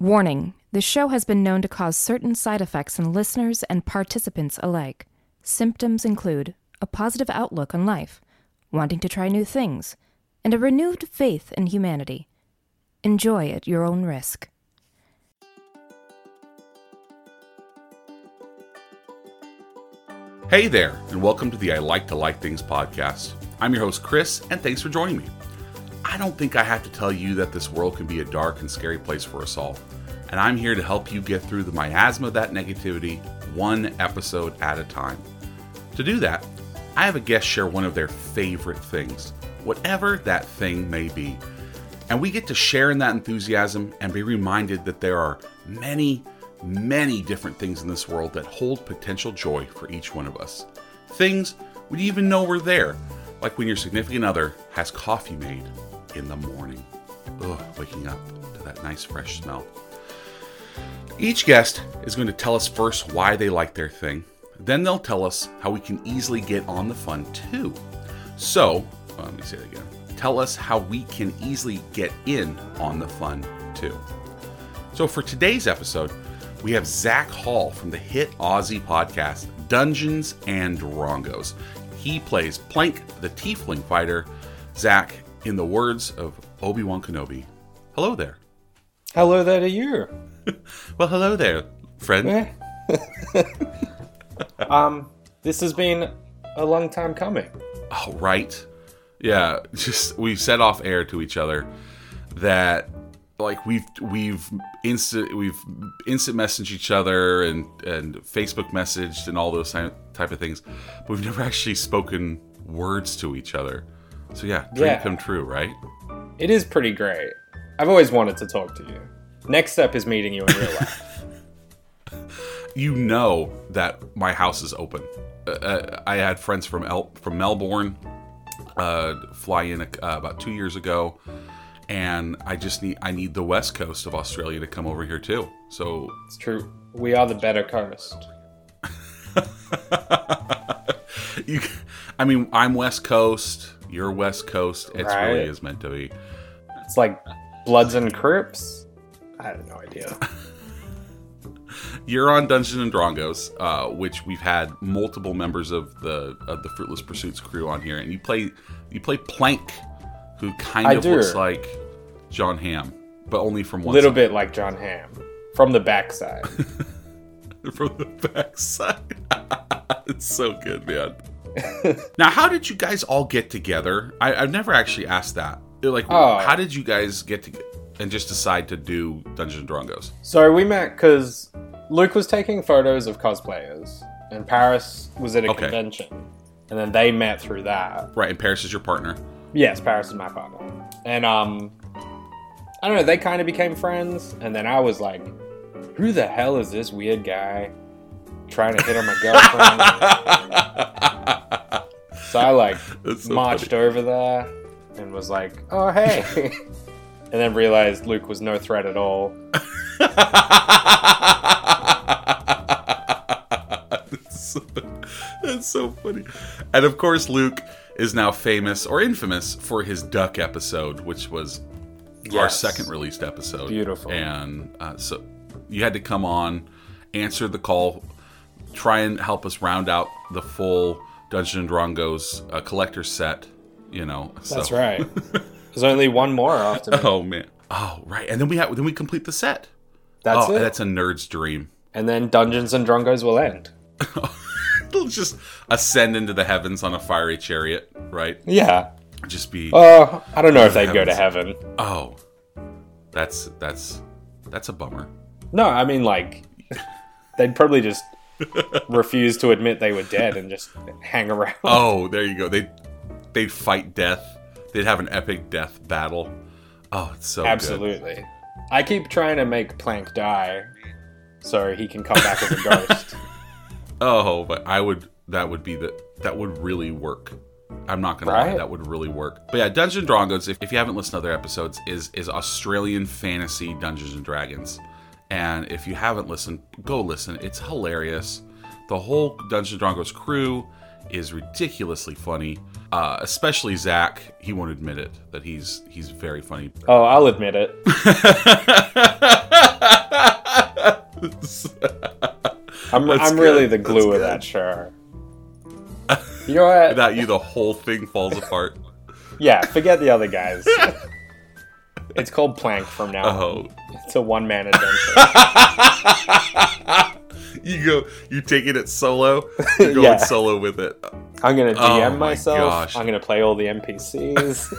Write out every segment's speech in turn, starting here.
Warning this show has been known to cause certain side effects in listeners and participants alike. Symptoms include a positive outlook on life, wanting to try new things, and a renewed faith in humanity. Enjoy at your own risk. Hey there, and welcome to the I Like to Like Things podcast. I'm your host, Chris, and thanks for joining me. I don't think I have to tell you that this world can be a dark and scary place for us all, and I'm here to help you get through the miasma of that negativity one episode at a time. To do that, I have a guest share one of their favorite things, whatever that thing may be. And we get to share in that enthusiasm and be reminded that there are many, many different things in this world that hold potential joy for each one of us. Things we didn't even know were there, like when your significant other has coffee made in the morning. Ugh, waking up to that nice fresh smell. Each guest is going to tell us first why they like their thing. Then they'll tell us how we can easily get on the fun too. So, well, let me say that again. Tell us how we can easily get in on the fun too. So, for today's episode, we have Zach Hall from the hit Aussie podcast Dungeons and Drongos. He plays Plank, the Tiefling fighter. Zach, in the words of Obi Wan Kenobi, hello there. Hello there to you. Well, hello there, friend. um, this has been a long time coming. Oh, right. Yeah, just we've said off air to each other that like we've we've instant we've instant messaged each other and and Facebook messaged and all those type of things, but we've never actually spoken words to each other. So yeah, dream Yeah. come true, right? It is pretty great. I've always wanted to talk to you. Next step is meeting you in real life. You know that my house is open. Uh, Uh, I had friends from El- from Melbourne uh, fly in uh, about two years ago, and I just need I need the west coast of Australia to come over here too. So it's true. We are the better coast. you, I mean, I'm West Coast. You're West Coast. It's Right. really is meant to be. It's like Bloods and Crips. I have no idea. You're on Dungeons and Drongos, uh, which we've had multiple members of the of the Fruitless Pursuits crew on here, and you play you play Plank, who kind I of do. looks like Jon Hamm, but only from A one little side. bit like Jon Hamm from the backside. from the backside. it's so good, man. now, how did you guys all get together? I, I've never actually asked that. Like, Oh. how did you guys get to and just decide to do Dungeons and Drongos? so we met because Luke was taking photos of cosplayers, and Paris was at a Okay. convention, and then they met through that. Right, and Paris is your partner. Yes, Paris is my partner. And um I don't know, they kind of became friends and then I was like, who the hell is this weird guy trying to hit on my girlfriend? so I like so marched over there and was like, "Oh, hey." and then realized Luke was no threat at all. that's, so, that's so funny. And of course, Luke is now famous or infamous for his duck episode, which was our second released episode. Beautiful. And uh, so you had to come on, answer the call, try and help us round out the full Dungeons and Drongos uh, collector set. You know, That's right. There's only one more after me. Oh man. Oh right, and then we have then we complete the set. That's oh, it. that's a nerd's dream. and then Dungeons and Drongos will end. They'll just ascend into the heavens on a fiery chariot, right? Yeah. Just be Uh, I don't know if they'd go to heaven. oh, that's that's that's a bummer. No, I mean like they'd probably just refuse to admit they were dead and just hang around. Oh, there you go. They they'd fight death. They'd have an epic death battle. Oh, it's so good. Absolutely. I keep trying to make Plank die so he can come back as a ghost. Oh, but I would that would be the that would really work. I'm not gonna lie, that would really work. But yeah, Dungeons and Drongos, if, if you haven't listened to other episodes, is is Australian fantasy Dungeons and Dragons. And if you haven't listened, go listen. It's hilarious. The whole Dungeons Drongos crew is ridiculously funny. Uh, especially Zach, he won't admit it that he's he's very funny. Oh, I'll admit it. I'm, I'm really the glue That's of good. that show. You know what? Without you, the whole thing falls apart. yeah, forget the other guys. it's called Plank from now. on. Oh, It's a one man adventure. you go. You taking it at solo. You're going Yeah. solo with it. I'm gonna Oh DM my myself. gosh. I'm gonna play all the NPCs.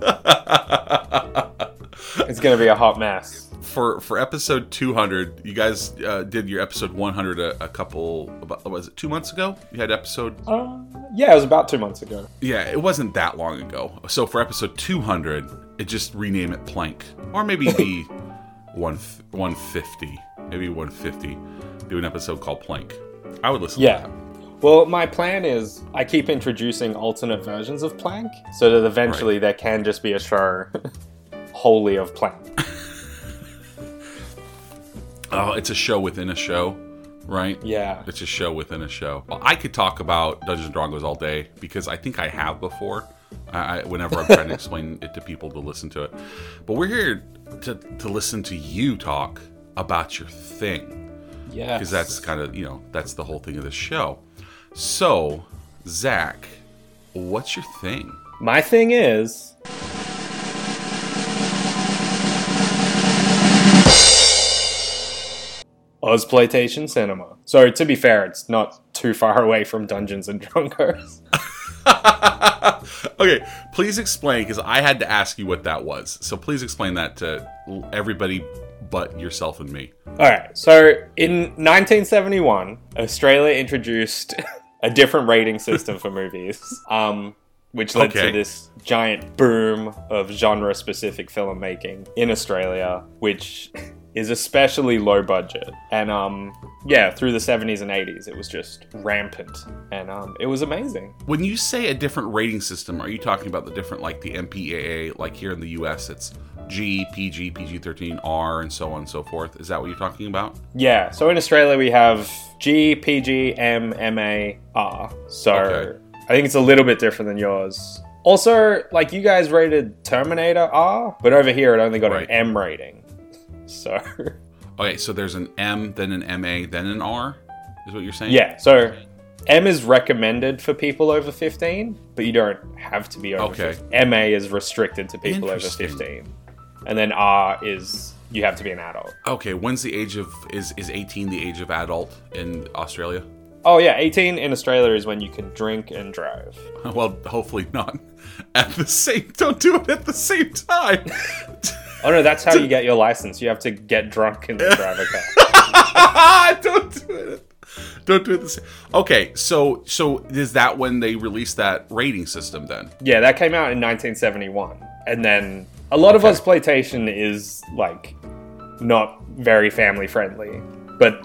it's gonna be a hot mess. for for episode 200 you guys uh, did your episode 100 a, a couple about was it two months ago you had episode Uh, yeah, it was about two months ago. yeah it wasn't that long ago so for episode 200 it just rename it plank or maybe be one 150 maybe 150 do an episode called plank i would listen Yeah. Well, my plan is I keep introducing alternate versions of Plank so that eventually there can just be a show wholly of Plank. oh it's a show within a show right Yeah. It's a show within a show. Well, I could talk about Dungeons and Drongos all day because I think I have before. I, I, whenever I'm trying to explain it to people to listen to it, but we're here to, to listen to you talk about your thing Yeah. because that's kind of you know that's the whole thing of the show. So, Zach, what's your thing? My thing is. Ozploitation Cinema. So to be fair, it's not too far away from Dungeons and Dragons. okay, please explain because I had to ask you what that was. So please explain that to everybody but yourself and me. All right. So in 1971, Australia introduced a different rating system for movies, um, which led Okay. to this giant boom of genre-specific filmmaking in Australia, which is especially low budget. And um, yeah, through the 70s and 80s, it was just rampant, and um, it was amazing. When you say a different rating system, are you talking about the different, like the MPAA, like here in the US, it's G, PG, PG 13, R, and so on and so forth? Is that what you're talking about? Yeah. So in Australia, we have G, PG, M, MA, R. So Okay. I think it's a little bit different than yours. Also, like you guys rated Terminator R, but over here it only got Right. an M rating. So Okay, so there's an M, then an MA, then an R, is what you're saying? yeah. So M is recommended for people over 15, but you don't have to be over Okay. 15. MA is restricted to people over 15. And then R is you have to be an adult. Okay, when's the age of, is, is 18 the age of adult in Australia? Oh yeah, 18 in Australia is when you can drink and drive. Well, hopefully not at the same, don't do it at the same time. Oh no, that's how you get your license. You have to get drunk and then drive a car. don't do it. Don't do it the same. Okay, so so is that when they released that rating system then? Yeah, that came out in 1971. And then a lot of exploitation is like not very family friendly, but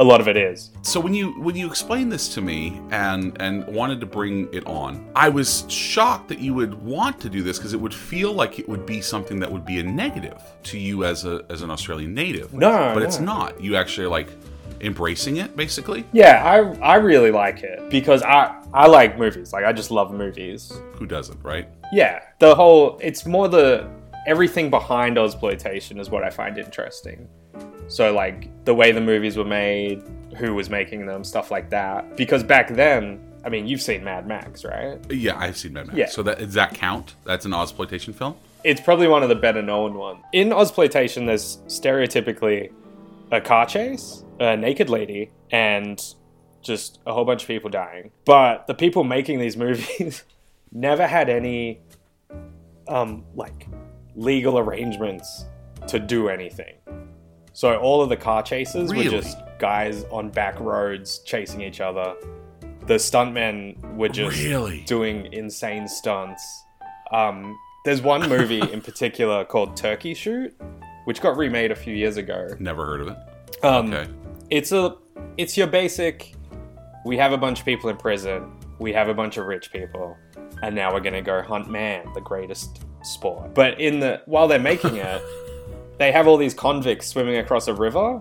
a lot of it is. So when you when you explained this to me and and wanted to bring it on, I was shocked that you would want to do this because it would feel like it would be something that would be a negative to you as a as an Australian native. No, but it's not. You actually like embracing it basically. Yeah, I I really like it because I I like movies. Like I just love movies. Who doesn't, right? Yeah, the whole it's more the everything behind exploitation is what I find interesting. So like the way the movies were made, who was making them, stuff like that. Because back then, I mean, you've seen Mad Max, right? Yeah, I've seen Mad Max. Yeah. So that does that count? That's an exploitation film. It's probably one of the better known ones. In Ozploitation, there's stereotypically a car chase, a naked lady, and just a whole bunch of people dying. But the people making these movies never had any um like legal arrangements to do anything. So all of the car chases Really? were just guys on back roads chasing each other. The stuntmen were just Really? doing insane stunts. Um, there's one movie in particular called Turkey Shoot, which got remade a few years ago. Never heard of it. Um, Okay. It's a, it's your basic. We have a bunch of people in prison. We have a bunch of rich people, and now we're gonna go hunt man, the greatest sport. But in the while they're making it, they have all these convicts swimming across a river,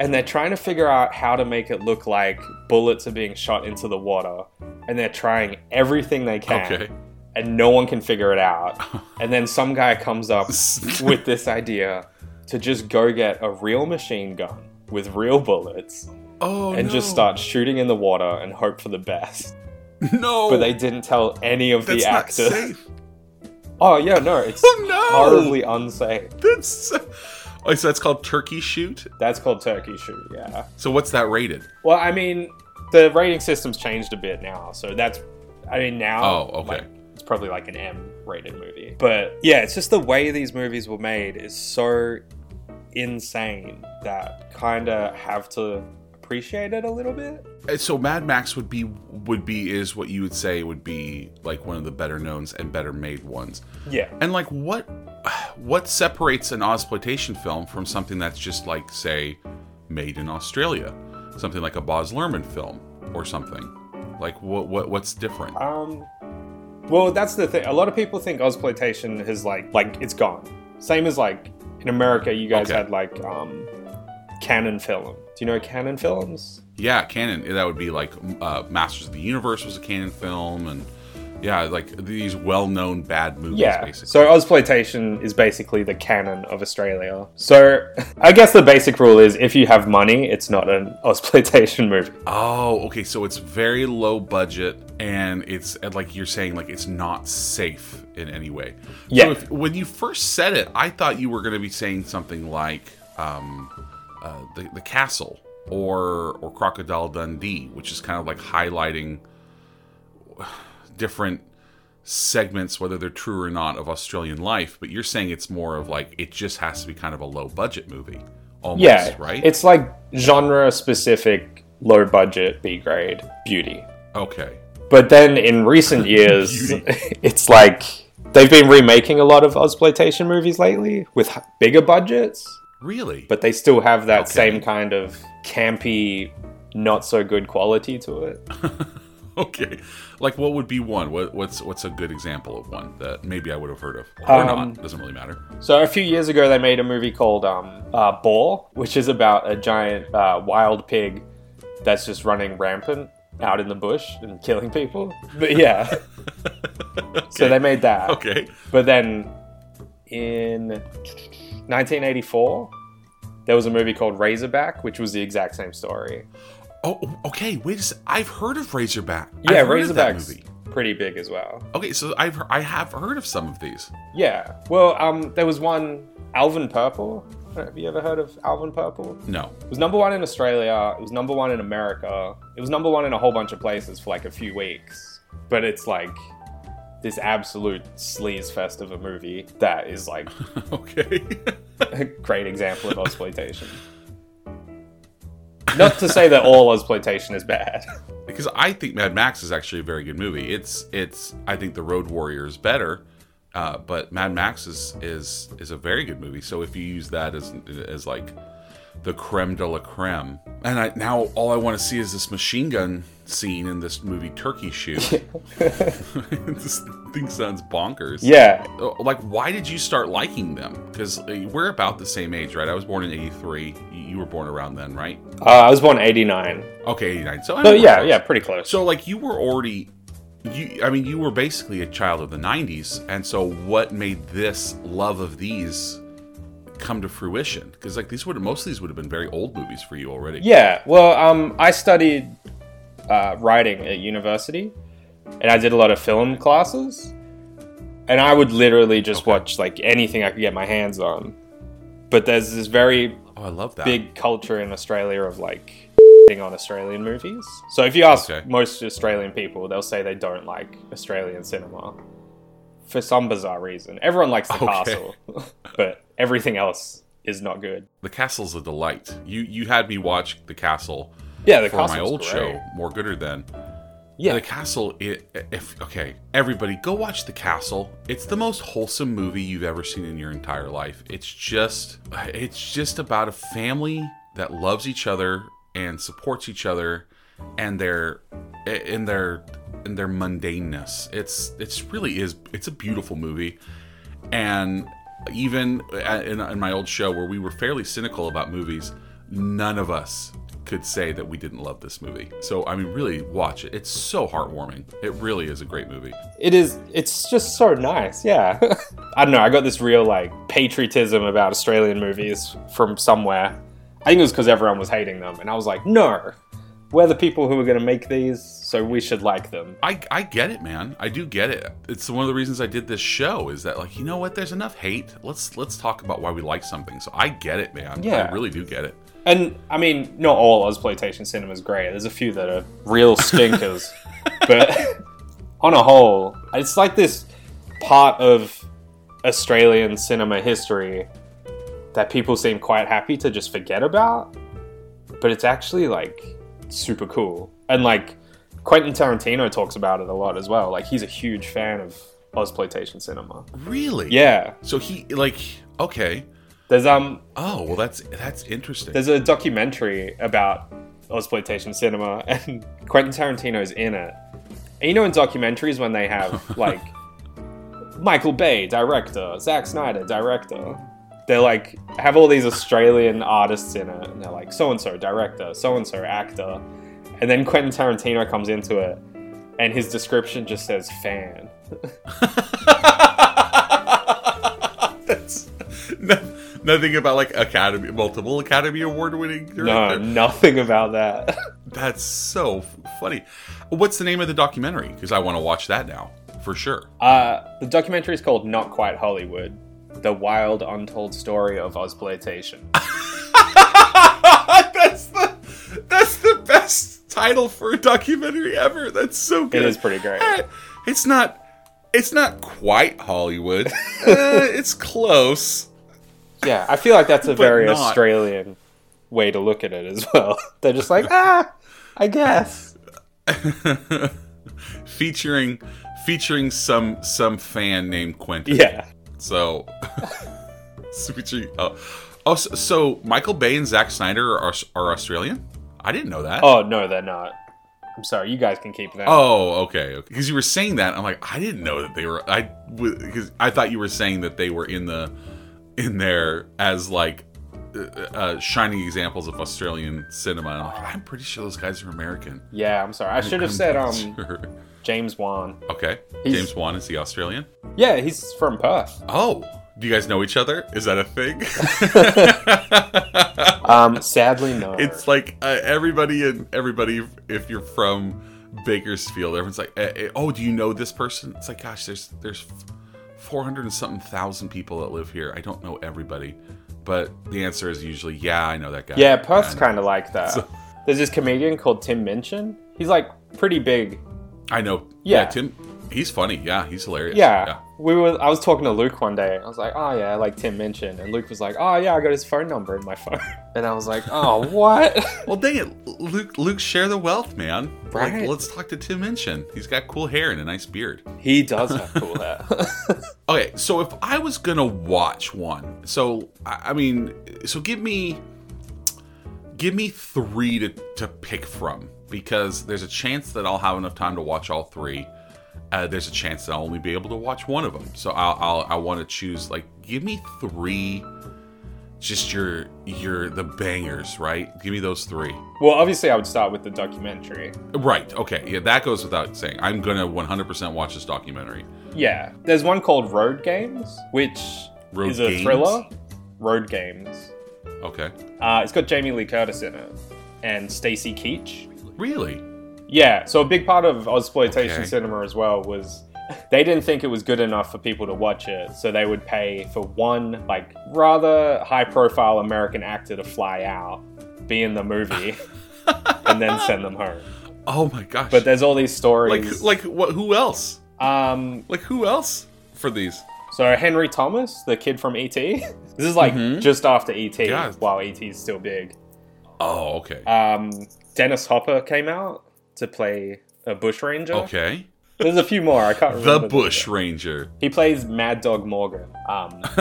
and they're trying to figure out how to make it look like bullets are being shot into the water, and they're trying everything they can Okay. and no one can figure it out. And then some guy comes up with this idea to just go get a real machine gun with real bullets Oh and just start shooting in the water and hope for the best. No, But they didn't tell any of that's the not actors. Oh yeah, no, it's Oh no, horribly unsafe. That's so... oh, so that's called turkey shoot. That's called turkey shoot. Yeah. So what's that rated? Well, I mean, the rating system's changed a bit now, so that's. I mean, now. Oh, okay. like, it's probably like an M-rated movie, but yeah, it's just the way these movies were made is so insane that kind of have to appreciate it a little bit. Uh, So Mad Max would be would be is what you would say would be like one of the better knowns and better made ones. Yeah. And like what what separates an exploitation film from something that's just like say made in Australia, something like a Baz Luhrmann film or something. Like what what what's different? Um. Well, that's the thing. A lot of people think Ozploitation has like like it's gone. Same as like in America, you guys Okay. had like um, Cannon Film. Do you know Cannon Films? Yeah, cannon. That would be like uh, Masters of the Universe was a cannon film, and yeah, like these well-known bad movies, Yeah. basically. So Ozploitation is basically the cannon of Australia. So I guess the basic rule is if you have money, it's not an Ozploitation movie. Oh, okay. So it's very low budget, and it's like you're saying, like it's not safe in any way. Yeah. So if, when you first said it, I thought you were going to be saying something like um, uh, the the castle or or Crocodile Dundee, which is kind of like highlighting different segments, whether they're true or not, of Australian life. But you're saying it's more of like it just has to be kind of a low budget movie, almost, Yeah. right? It's like genre specific, low budget, B grade beauty. okay. But then in recent years, it's like they've been remaking a lot of Ozploitation movies lately with bigger budgets, Really? but they still have that Okay. same kind of campy, not so good quality to it. Okay, like what would be one? What, what's what's a good example of one that maybe I would have heard of or Um, not? Doesn't really matter. So a few years ago, they made a movie called um, uh, Boar, which is about a giant uh, wild pig that's just running rampant out in the bush and killing people. But yeah, so they made that. Okay, But then in 1984, there was a movie called Razorback, which was the exact same story. oh, okay. Wait a. I've heard of Razorback. Yeah, I've heard of that Razorback's movie. pretty big as well. Okay, so I've I have heard of some of these. Yeah. Well, um, there was one Alvin Purple. Have you ever heard of Alvin Purple? No. It was number one in Australia. It was number one in America. It was number one in a whole bunch of places for like a few weeks. But it's like this absolute sleaze fest of a movie that is like Okay. a great example of exploitation. Not to say that all exploitation is bad. because I think Mad Max is actually a very good movie. It's it's I think The Road Warrior is better, uh, but Mad Max is is is a very good movie. So if you use that as as like the creme de la creme, and I now all I want to see is this machine gun scene in this movie Turkey Shoot. this thing sounds bonkers. Yeah. Uh, Like, why did you start liking them? Because we're about the same age, right? I was born in '83. You were born around then, right? Uh, I was born 89. Okay, '89. So, I So yeah, close. yeah, pretty close. So like you were already you I mean you were basically a child of the 90s and so what made this love of these come to fruition because like these would most of these would have been very old movies for you already. Yeah, well, um, I studied uh, writing at university, and I did a lot of film classes, and I would literally just Okay. watch like anything I could get my hands on. But there's this very Oh, I love that. big culture in Australia of like being on Australian movies. So if you ask Okay. most Australian people, they'll say they don't like Australian cinema for some bizarre reason. Everyone likes the Okay. castle, but everything else is not good. The Castle's a delight. You you had me watch The Castle Yeah, the for my old great. show, More Gooder Than. Yeah, The Castle, it, if okay, everybody go watch The Castle. It's the most wholesome movie you've ever seen in your entire life. It's just it's just about a family that loves each other and supports each other and their in their in their mundaneness. It's it's really is it's a beautiful movie. And even uh, in, in my old show where we were fairly cynical about movies, none of us could say that we didn't love this movie. So I mean, really watch it. It's so heartwarming. It really is a great movie. it is. It's just so nice. Yeah, I don't know. I got this real like patriotism about Australian movies from somewhere. I think it was because everyone was hating them, and I was like, no, we're the people who are going to make these, so we should like them. I, I get it, man. I do get it. It's one of the reasons I did this show is that like you know what? There's enough hate. Let's let's talk about why we like something. So I get it, man. Yeah. I really do get it. And I mean, not all exploitation cinema is great. There's a few that are real stinkers, but on a whole, it's like this part of Australian cinema history that people seem quite happy to just forget about. But it's actually like super cool, and like Quentin Tarantino talks about it a lot as well. Like he's a huge fan of exploitation cinema. Really? Yeah, So he like okay. there's um Oh well, that's that's interesting. There's a documentary about exploitation cinema, and Quentin Tarantino's in it. And you know, in documentaries, when they have like Michael Bay, director, Zack Snyder, director, they're like have all these Australian artists in it, and they're like so and so director, so and so actor, and then Quentin Tarantino comes into it, and his description just says fan. that's no, nothing about like Academy, multiple Academy Award winning No, nothing about that. That's so f- funny. What's the name of the documentary? Because I want to watch that now for sure. Uh, the documentary is called Not Quite Hollywood The Wild Untold Story of Ozploitation. that's the that's title for a documentary ever. That's so good. It is pretty great. Eh, It's not. It's not quite Hollywood. uh, it's close. Yeah, I feel like that's a very not. Australian way to look at it as well. They're just like, ah, I guess. featuring featuring some some fan named Quentin. Yeah. So, so oh oh so, so Michael Bay and Zack Snyder are are Australian. I didn't know that. Oh, no, they're not. I'm sorry, you guys can keep that. Oh, okay. Because you were saying that, I'm like, I didn't know that they were. I because I thought you were saying that they were in the in there as like uh, uh, shining examples of Australian cinema. And I'm like, I'm pretty sure those guys are American. Yeah, I'm sorry. I should have I'm said um sure. James Wan. Okay, He's- James Wan is he Australian? Yeah, he's from Perth. Oh, do you guys know each other? Is that a thing? Um, sadly, no. it's like uh, everybody and everybody. If you're from Bakersfield, everyone's like, eh, eh, "Oh, do you know this person?" It's like, gosh, there's there's four hundred and something thousand people that live here. I don't know everybody, but the answer is usually, "Yeah, I know that guy." yeah, Perth's And kind of like that. So- There's this comedian called Tim Minchin. He's like pretty big. I know. Yeah. Yeah, Tim. He's funny. Yeah, he's hilarious. yeah. Yeah. We were. I was talking to Luke one day. I was like, "Oh yeah, like Tim Minchin," and Luke was like, "Oh yeah, I got his phone number in my phone." And I was like, "Oh what?" Well, dang it, Luke. Luke, share the wealth, man. Right. Like, let's talk to Tim Minchin. He's got cool hair and a nice beard. he does have cool hair. Okay, so if I was gonna watch one, so I I mean, so give me, give me three to to pick from because there's a chance that I'll have enough time to watch all three. Uh, there's a chance that I'll only be able to watch one of them. So I'll, I'll I want to choose like give me three, just your your the bangers, right? Give me those three. well, obviously, I would start with the documentary. Right. Okay. Yeah, that goes without saying. I'm gonna 100% watch this documentary. Yeah, there's one called Road Games, which Road is a thriller. Road Games. Okay. Uh, it's got Jamie Lee Curtis in it and Stacy Keach. Really? Yeah, so a big part of exploitation Okay. cinema as well was they didn't think it was good enough for people to watch it, so they would pay for one like rather high-profile American actor to fly out, be in the movie, and then send them home. Oh my gosh. But there's all these stories. like what? Who else? um, Like who else for these? so Henry Thomas, the kid from ET. this is like Mhm. just after ET, God. while ET is still big. Oh, okay. Um, Dennis Hopper came out to play a bush ranger. okay. There's a few more. I can't remember. The Bush Ranger. He plays Mad Dog Morgan. Um,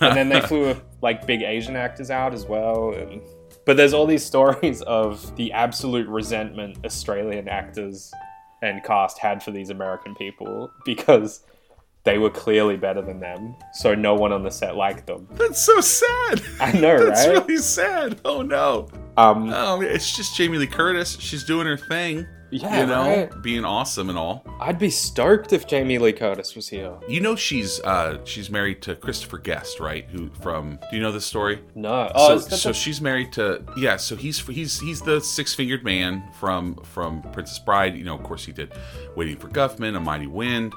and then they flew like big Asian actors out as well. And, but there's all these stories of the absolute resentment Australian actors and cast had for these American people because they were clearly better than them. So no one on the set liked them. That's so sad. I know, That's right? really sad. Oh no. Um, Oh, it's just Jamie Lee Curtis. She's doing her thing. Yeah, you know, right? being awesome and all. I'd be stoked if Jamie Lee Curtis was here. You know, she's uh, she's married to Christopher Guest, right? Who from? Do you know this story? No. Oh, so, so the- she's married to yeah. So he's he's he's the six fingered man from from Princess Bride. You know, of course, he did Waiting for Guffman, A Mighty Wind,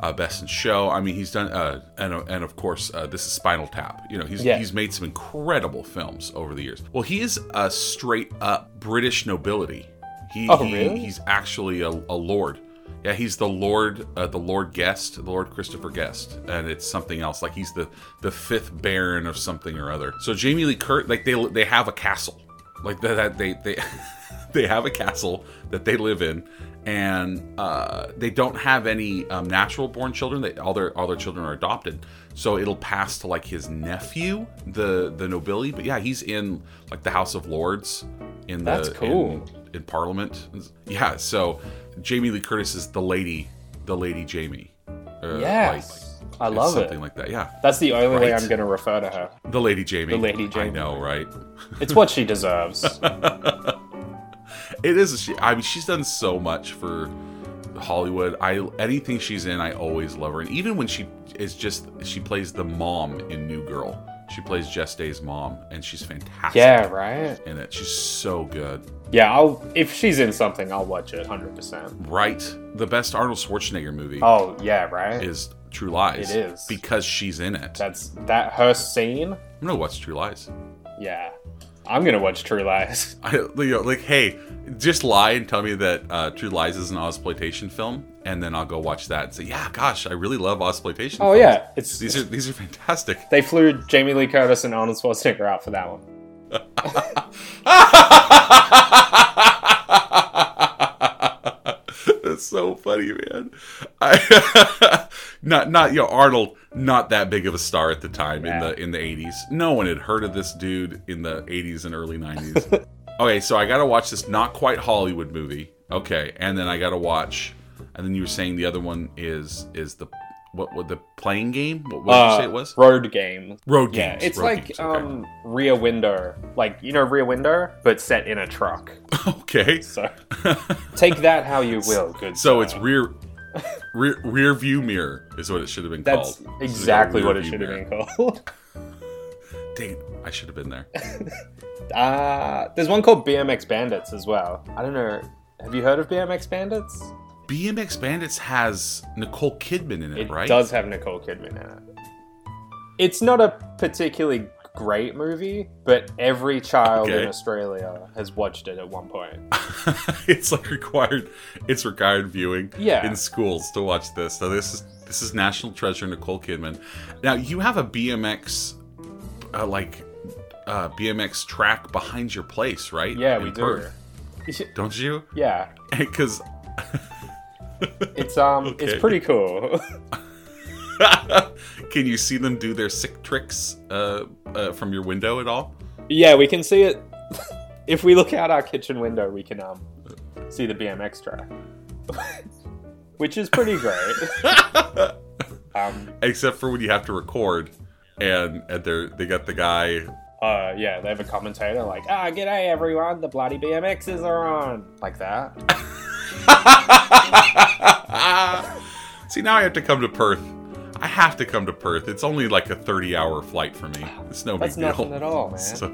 uh, Best in Show. I mean, he's done uh, and and of course, uh, this is Spinal Tap. You know, he's Yeah. he's made some incredible films over the years. Well, he is a straight up British nobility. He, Oh, he- really? he's actually a, a lord. Yeah, he's the Lord, uh, the Lord Guest, the Lord Christopher Guest, and it's something else. Like he's the the fifth Baron of something or other. So Jamie Lee Curtis, like they they have a castle, like that that they they they have a castle that they live in, and uh, they don't have any um, natural born children. They all their all their children are adopted. So it'll pass to like his nephew, the the nobility. But yeah, he's in like the House of Lords in the That's cool. in- in Parliament. Yeah, so Jamie Lee Curtis is the lady, the lady Jamie. Uh, Yes. I it's love something it. like that. Yeah, That's the only way I'm going to refer to her. the lady Jamie. The Lady Jamie. I know, right? It's what she deserves. It is. She, I mean, she's done so much for Hollywood. I anything she's in, I always love her. And even when she is just, she plays the mom in New Girl. She plays Jess Day's mom, and she's fantastic. yeah, right? in it. She's so good. Yeah, I'll if she's in something, I'll watch it 100%. Right. The best Arnold Schwarzenegger movie Oh, yeah, right? is True Lies. It is. because she's in it. That's that her scene. I'm gonna watch True Lies. Yeah. I'm going to watch True Lies. I, you know, like, hey, just lie and tell me that uh, True Lies is an exploitation film, and then I'll go watch that and say, yeah, gosh, I really love exploitation. Oh films. yeah, it's These are these are fantastic. they flew Jamie Lee Curtis and Arnold Schwarzenegger out for that one. So funny, man. I, not not you know Arnold, not that big of a star at the time in the in the eighties. No one had heard of this dude in the eighties and early nineties. okay, so I got to watch this not quite Hollywood movie. Okay, and then I got to watch. And then you were saying the other one is is the what what the playing game? What, what did you say it was? Uh, Road Game. Road game. Yeah, it's Road like games, okay. um Rear Window, like you know Rear Window, but set in a truck. okay. So take that how you will, good. So sir. it's rear, rear rear view mirror is what it should have been that's called. exactly what it should view have been called. Dang, I should have been there. Uh, there's one called BMX Bandits as well. I don't know. Have you heard of BMX Bandits? BMX Bandits has Nicole Kidman in it, It right? It does have Nicole Kidman in it. It's not a particularly great movie, but every child Okay. in Australia has watched it at one point. it's like required. It's required viewing. Yeah. In schools to watch this. So this is this is National Treasure Nicole Kidman. Now you have a BMX, uh, like, uh, BMX track behind your place, right? Yeah, In we do. Perth, Don't you? Yeah, Because it's um, Okay. it's pretty cool. can you see them do their sick tricks uh, uh, from your window at all? yeah, we can see it. if we look out our kitchen window, we can um, see the BMX track, which is pretty great. um, Except for when you have to record, and and they they got the guy uh, yeah, they have a commentator like, ah, g'day everyone, the bloody BMXs are on, like that. See, now I have to come to Perth. I have to come to Perth. It's only like a 30 hour flight for me. It's no That's big deal. nothing at all, man. So,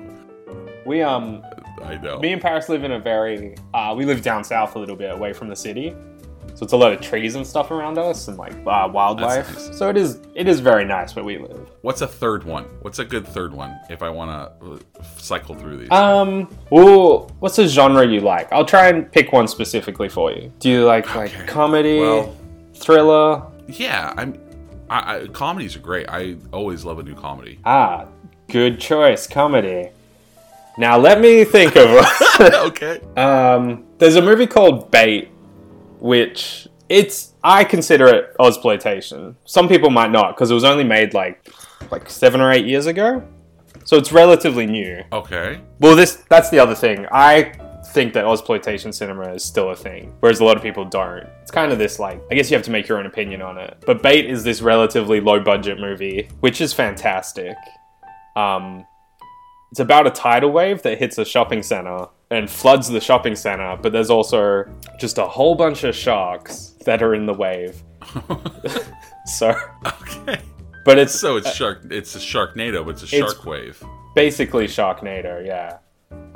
We um, I know. me and Paris live in a very uh, we live down south a little bit away from the city, so it's a lot of trees and stuff around us and like uh, wildlife. Nice. So it is it is very nice where we live. What's a third one? What's a good third one if I want to cycle through these? Um, well, what's a genre you like? I'll try and pick one specifically for you. Do you like like Okay. comedy, Well- thriller? yeah, I'm. I, I, comedies are great. I always love a new comedy. Ah, good choice, comedy. Now let me think of. okay. Um, there's a movie called Bait, which it's I consider it exploitation. Some people might not because it was only made like like seven or eight years ago, so it's relatively new. Okay. Well, this that's the other thing. I think that exploitation cinema is still a thing, whereas a lot of people don't. It's kind of this like I guess you have to make your own opinion on it. But Bait is this relatively low budget movie, which is fantastic. Um, it's about a tidal wave that hits a shopping center and floods the shopping center, but there's also just a whole bunch of sharks that are in the wave. so, Okay. but it's So it's shark. It's a Sharknado, but it's a It's- shark wave. basically Sharknado, yeah.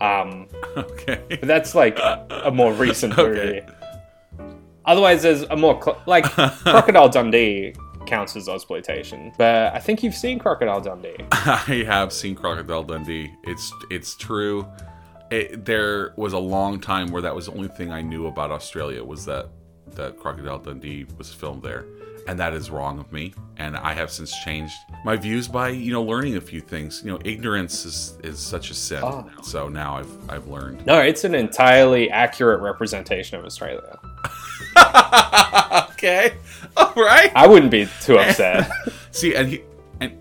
Um, Okay. but that's like a more recent Okay. movie. Otherwise, there's a more cl- like Crocodile Dundee counts as exploitation, but I think you've seen Crocodile Dundee. I have seen Crocodile Dundee. It's it's true. It, there was a long time where that was the only thing I knew about Australia was that that Crocodile Dundee was filmed there, and that is wrong of me. And I have since changed my views by you know learning a few things. You know, ignorance is is such a sin. Ah. So now I've I've learned. No, it's an entirely accurate representation of Australia. okay, all right. I wouldn't be too upset. See, and he, and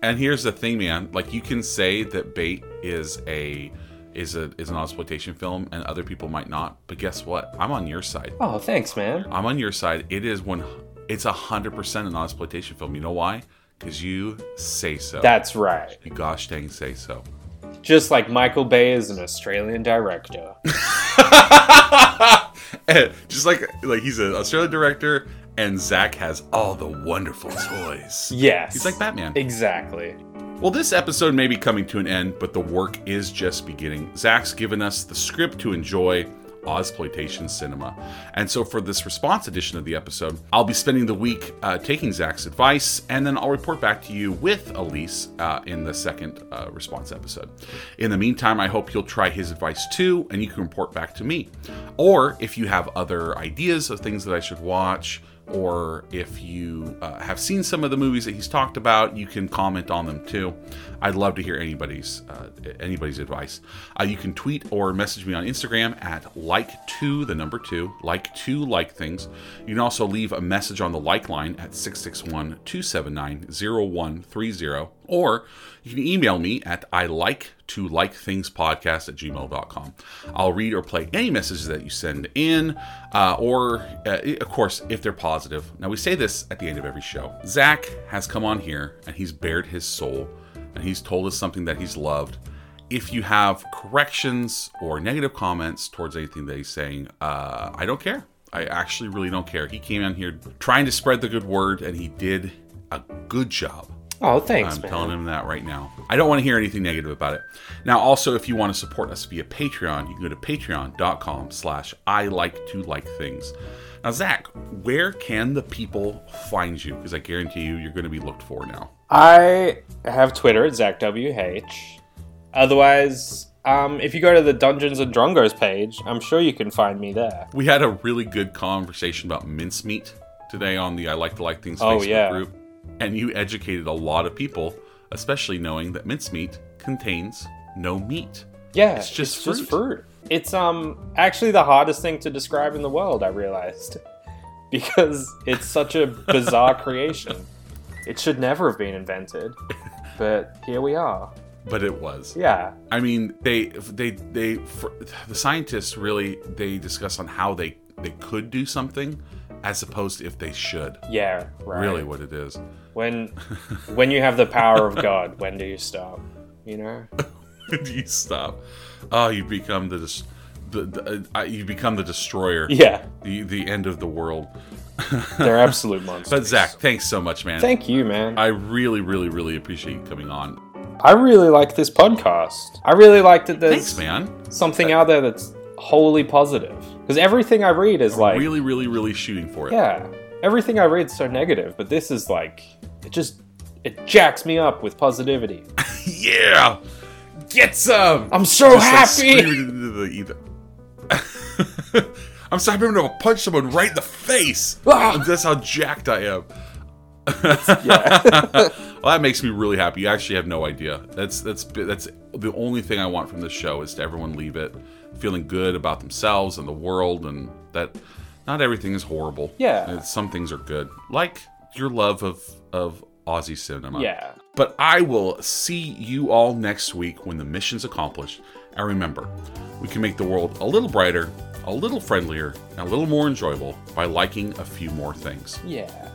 and here's the thing, man. Like you can say that Bait is a is a is an exploitation film, and other people might not. But guess what? I'm on your side. oh, thanks, man. I'm on your side. It is one. It's a hundred percent an exploitation film. You know why? Because you say so. That's right. you gosh dang say so. Just like Michael Bay is an Australian director. Just like like he's an Australian director, and Zach has all the wonderful toys. Yes. He's like Batman. Exactly. Well, this episode may be coming to an end, but the work is just beginning. Zach's given us the script to enjoy Ozploitation cinema. And so for this response edition of the episode, I'll be spending the week uh, taking Zach's advice, and then I'll report back to you with Elise uh, in the second uh, response episode. In the meantime, I hope you'll try his advice too, and you can report back to me. Or if you have other ideas of things that I should watch, or if you uh, have seen some of the movies that he's talked about, you can comment on them too. I'd love to hear anybody's uh, anybody's advice. Uh, you can tweet or message me on Instagram at like to the number two like to like things. You can also leave a message on the like line at 661-279-0130 or you can email me at I like to like things podcast at gmail.com. I'll read or play any messages that you send in, uh, or uh, of course, if they're positive. Now, we say this at the end of every show. Zach has come on here and he's bared his soul and he's told us something that he's loved. If you have corrections or negative comments towards anything that he's saying, uh, I don't care. I actually really don't care. He came on here trying to spread the good word and he did a good job. Oh, thanks, I'm man. telling him that right now. I don't want to hear anything negative about it. Now, also, if you want to support us via Patreon, you can go to patreon.com slash I like to like things. Now, Zach, where can the people find you? Because I guarantee you, you're going to be looked for now. I have Twitter at ZachWH. Otherwise, um, if you go to the Dungeons and Drongos page, I'm sure you can find me there. We had a really good conversation about mincemeat today on the I Like to Like Things Oh, Facebook yeah. group. And you educated a lot of people, especially knowing that mincemeat contains no meat. Yeah, It's just it's just fruit. It's um actually the hardest thing to describe in the world. I realized because it's such a bizarre creation. It should never have been invented, but here we are. But it was. Yeah, I mean, they they they for, the scientists really they discuss on how they they could do something as opposed to if they should. yeah, right. Really, what it is. When when you have the power of God, when do you stop? You know? When do you stop? Oh, you become the dis- the, the uh, you become the destroyer. Yeah, The the end of the world. they're absolute monsters. But Zach, thanks so much, man. thank you, man. I really, really, really appreciate you coming on. I really like this podcast. I really like that there's Thanks, man. something out there that's wholly positive. Because everything I read is like, really, really, really shooting for it. yeah, everything I read is so negative, but this is like, it just, it jacks me up with positivity. Yeah. Get some. I'm so Just, happy. screaming into the ether. I'm so happy I'm going to punch someone right in the face. Ah! That's how jacked I am. yeah. Well, that makes me really happy. You actually have no idea. That's that's that's the only thing I want from this show is to everyone leave it feeling good about themselves and the world, and that not everything is horrible. Yeah. And some things are good, like your love of of Aussie cinema. yeah. But I will see you all next week when the mission's accomplished. And remember, we can make the world a little brighter, a little friendlier, and a little more enjoyable by liking a few more things. Yeah.